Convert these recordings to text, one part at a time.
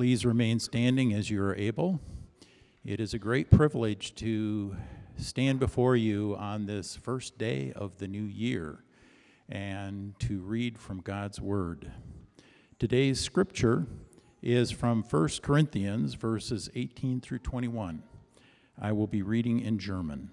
Please remain standing as you are able. It is a great privilege to stand before you on this first day of the new year and to read from God's Word. Today's scripture is from 1 Corinthians, verses 18 through 21. I will be reading in German.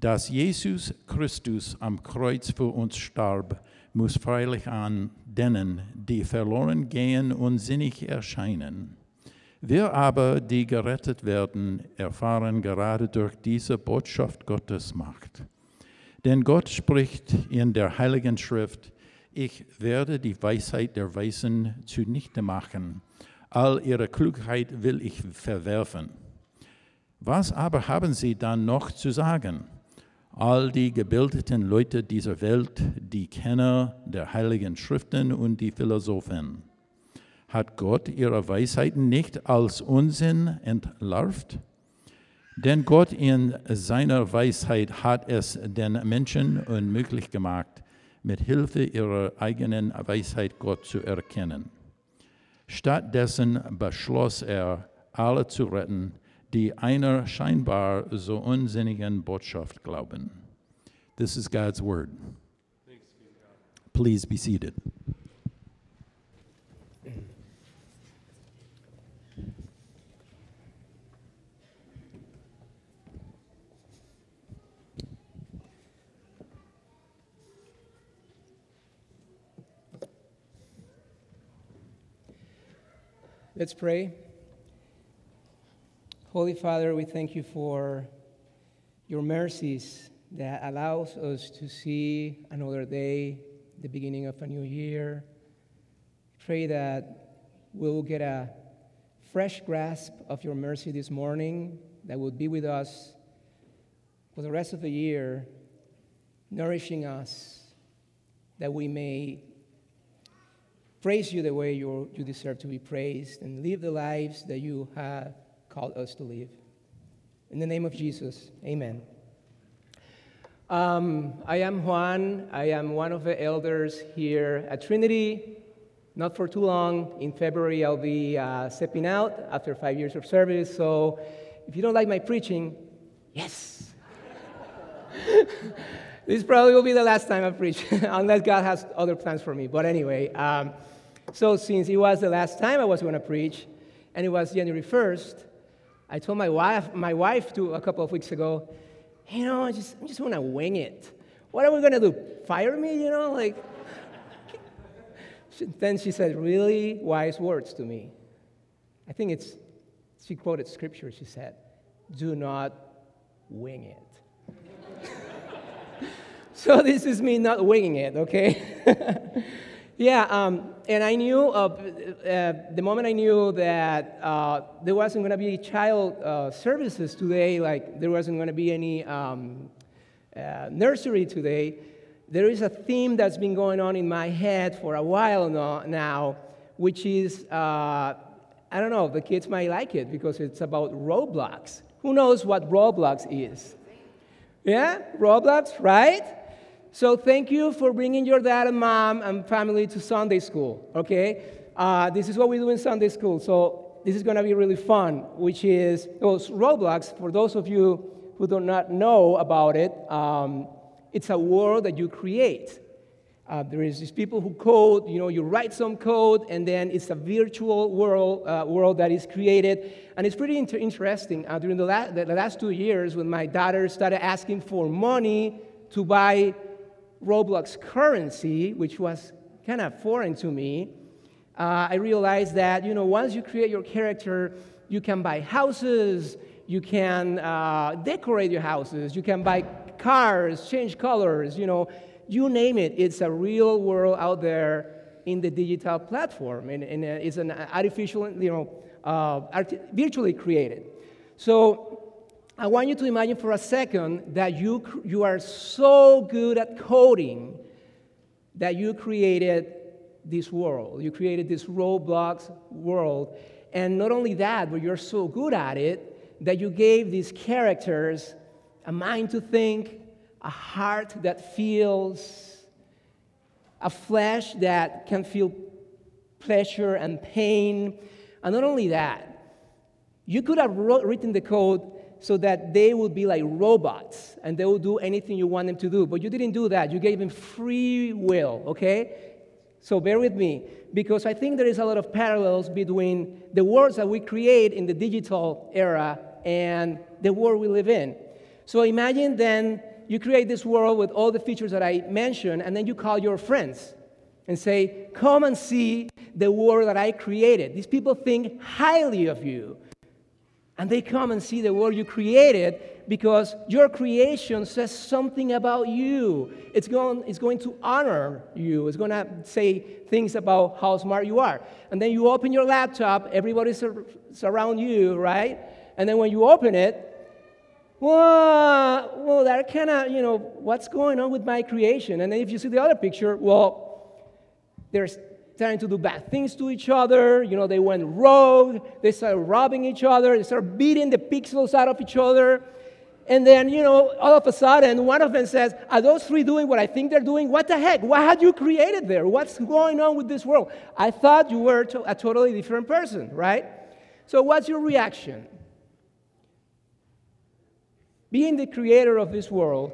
Dass Jesus Christus am Kreuz für uns starb, muss freilich an denen, die verloren gehen, unsinnig erscheinen. Wir aber, die gerettet werden, erfahren gerade durch diese Botschaft Gottes Macht. Denn Gott spricht in der Heiligen Schrift, ich werde die Weisheit der Weisen zunichte machen, all ihre Klugheit will ich verwerfen. Was aber haben sie dann noch zu sagen? All die gebildeten Leute dieser Welt, die Kenner der heiligen Schriften und die Philosophen. Hat Gott ihre Weisheiten nicht als Unsinn entlarvt? Denn Gott in seiner Weisheit hat es den Menschen unmöglich gemacht, mit Hilfe ihrer eigenen Weisheit Gott zu erkennen. Stattdessen beschloss er, alle zu retten, die einer scheinbar so unsinnigen Botschaft glauben. This is God's word. Please be seated. Let's pray. Holy Father, we thank you for your mercies that allows us to see another day, the beginning of a new year. Pray that we will get a fresh grasp of your mercy this morning that will be with us for the rest of the year, nourishing us that we may praise you the way you deserve to be praised and live the lives that you have called us to leave. In the name of Jesus, amen. Um, I am Juan. I am one of the elders here at Trinity. Not for too long. In February, I'll be uh, stepping out after five years of service. So if you don't like my preaching, yes. this probably will be the last time I preach, unless God has other plans for me. But anyway, um, so since it was the last time I was going to preach, and it was January 1st, I told my wife, my wife to a couple of weeks ago, you know, I just, I just want to wing it. What are we going to do? Fire me, you know? Like, then she said really wise words to me. I think it's, she quoted scripture. She said, do not wing it. so this is me not winging it, okay? Yeah, um, and I knew uh, uh, the moment I knew that uh, there wasn't going to be child uh, services today, like there wasn't going to be any um, uh, nursery today, there is a theme that's been going on in my head for a while now, which is uh, I don't know, the kids might like it because it's about Roblox. Who knows what Roblox is? Yeah, Roblox, right? So thank you for bringing your dad and mom and family to Sunday school, okay? Uh, this is what we do in Sunday school. So this is going to be really fun, which is well, Roblox. For those of you who do not know about it, um, it's a world that you create. Uh, there is these people who code, you know, you write some code, and then it's a virtual world, uh, world that is created. And it's pretty inter- interesting. Uh, during the, la- the last two years, when my daughter started asking for money to buy Roblox currency, which was kind of foreign to me, uh, I realized that, you know, once you create your character, you can buy houses, you can uh, decorate your houses, you can buy cars, change colors, you know, you name it. It's a real world out there in the digital platform, and, and uh, it's an artificial, you know, uh, virtually created. So I want you to imagine for a second that you, you are so good at coding that you created this world. You created this Roblox world. And not only that, but you're so good at it that you gave these characters a mind to think, a heart that feels, a flesh that can feel pleasure and pain, And not only that, you could have wrote, written the code so that they would be like robots and they will do anything you want them to do. But you didn't do that. You gave them free will, okay? So bear with me, because I think there is a lot of parallels between the worlds that we create in the digital era and the world we live in. So imagine then you create this world with all the features that I mentioned, and then you call your friends and say, Come and see the world that I created. These people think highly of you. And they come and see the world you created because your creation says something about you. It's going, it's going to honor you. It's going to say things about how smart you are. And then you open your laptop, everybody's around you, right? And then when you open it, well, well, that kind of, you know, what's going on with my creation? And then if you see the other picture, well, there's trying to do bad things to each other. You know, they went rogue. They started robbing each other. They started beating the pixels out of each other. And then, you know, all of a sudden, one of them says, Are those three doing what I think they're doing? What the heck? What had you created there? What's going on with this world? I thought you were a totally different person, right? So, what's your reaction? Being the creator of this world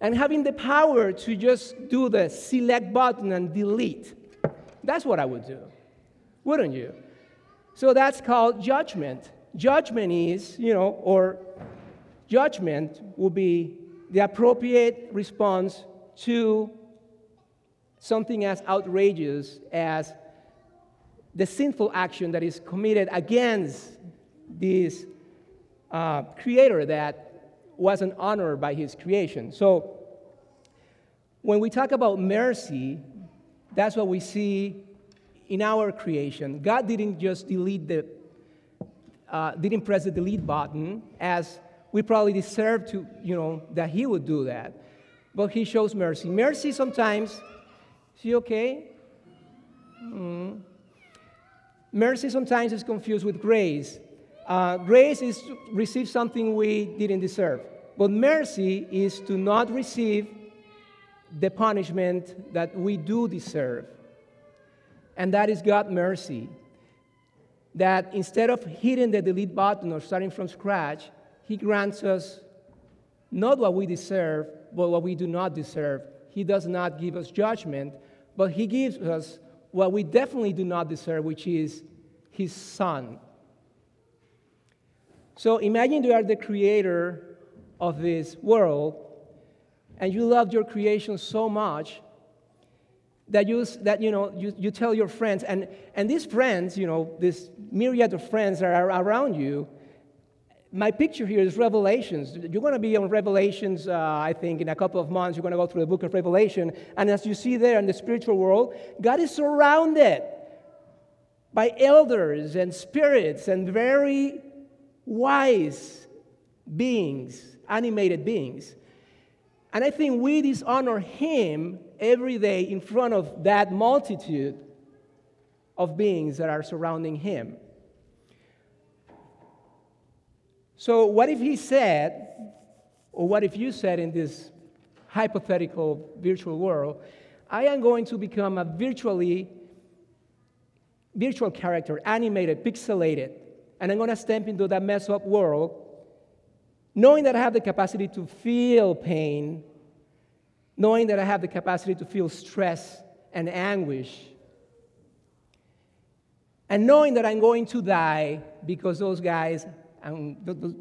and having the power to just do the select button and delete that's what I would do, wouldn't you? So that's called judgment. Judgment is, you know, or judgment will be the appropriate response to something as outrageous as the sinful action that is committed against this uh, creator that wasn't honored by his creation. So, when we talk about mercy, that's what we see in our creation. God didn't just delete the, uh, didn't press the delete button as we probably deserve to, you know, that He would do that. But He shows mercy. Mercy sometimes, see, okay? Mm. Mercy sometimes is confused with grace. Uh, grace is to receive something we didn't deserve. But mercy is to not receive the punishment that we do deserve. And that is God's mercy. That instead of hitting the delete button or starting from scratch, He grants us not what we deserve, but what we do not deserve. He does not give us judgment, but He gives us what we definitely do not deserve, which is His Son. So imagine you are the creator of this world and you loved your creation so much that you, that, you, know, you, you tell your friends, and, and these friends, you know, this myriad of friends that are around you. My picture here is Revelations. You're going to be on Revelations, uh, I think, in a couple of months. You're going to go through the book of Revelation. And as you see there in the spiritual world, God is surrounded by elders and spirits and very wise beings, animated beings. And I think we dishonor him every day in front of that multitude of beings that are surrounding him. So, what if he said, or what if you said in this hypothetical virtual world, I am going to become a virtually virtual character, animated, pixelated, and I'm going to step into that mess up world knowing that I have the capacity to feel pain, knowing that I have the capacity to feel stress and anguish, and knowing that I'm going to die because those guys, um, those,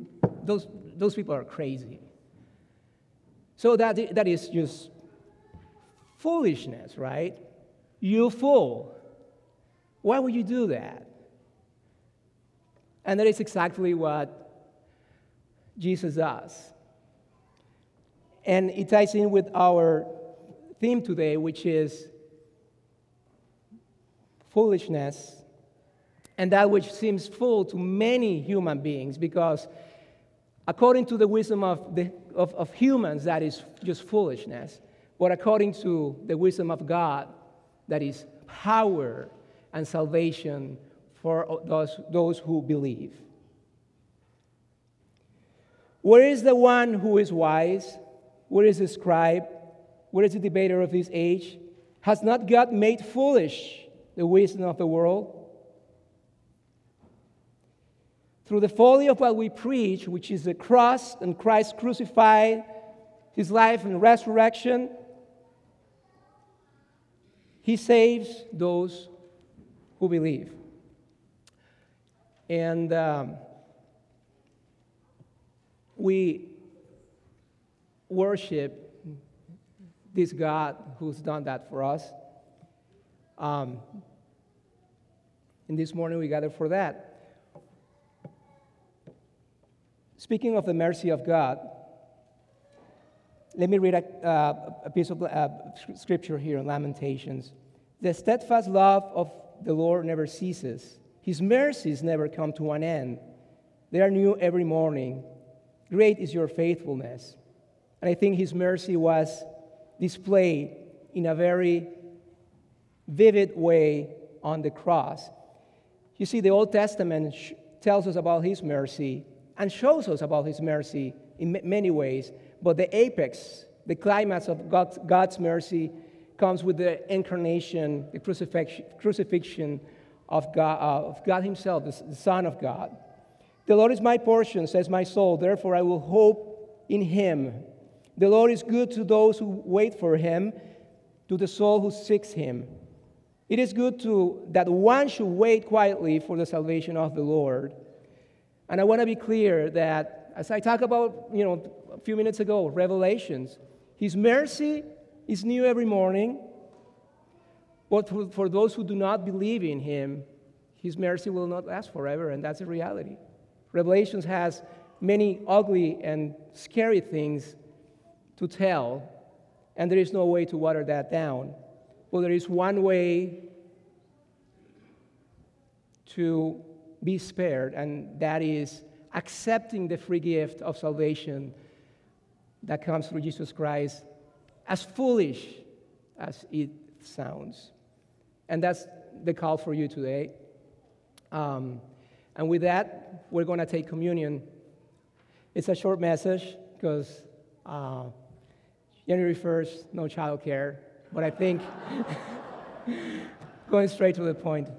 those, those people are crazy. So that, that is just foolishness, right? You fool. Why would you do that? And that is exactly what Jesus does. And it ties in with our theme today, which is foolishness, and that which seems fool to many human beings, because according to the wisdom of, the, of, of humans, that is just foolishness. But according to the wisdom of God, that is power and salvation for those, those who believe. Where is the one who is wise? Where is the scribe? Where is the debater of this age? Has not God made foolish the wisdom of the world? through the folly of what we preach, which is the cross and Christ crucified, his life and resurrection, he saves those who believe. And um, we worship this God who's done that for us. Um, and this morning we gather for that. Speaking of the mercy of God, let me read a, uh, a piece of uh, scripture here in Lamentations. The steadfast love of the Lord never ceases, His mercies never come to an end. They are new every morning. Great is your faithfulness. And I think His mercy was displayed in a very vivid way on the cross. You see, the Old Testament sh- tells us about His mercy and shows us about His mercy in m- many ways, but the apex, the climax of God's, God's mercy, comes with the incarnation, the crucifixion, of, God, uh, of God Himself, the, the Son of God. The Lord is my portion, says my soul, therefore I will hope in Him. The Lord is good to those who wait for Him, to the soul who seeks Him. It is good to, that one should wait quietly for the salvation of the Lord. And I want to be clear that as I talked about, you know, a few minutes ago, Revelations, His mercy is new every morning. But for, for those who do not believe in Him, His mercy will not last forever, and that's a reality. Revelations has many ugly and scary things to tell, and there is no way to water that down. Well, there is one way to be spared, and that is accepting the free gift of salvation that comes through Jesus Christ, as foolish as it sounds. And that's the call for you today. Um, and with that, we're going to take communion. It's a short message because uh, January 1st, no childcare, but I think going straight to the point.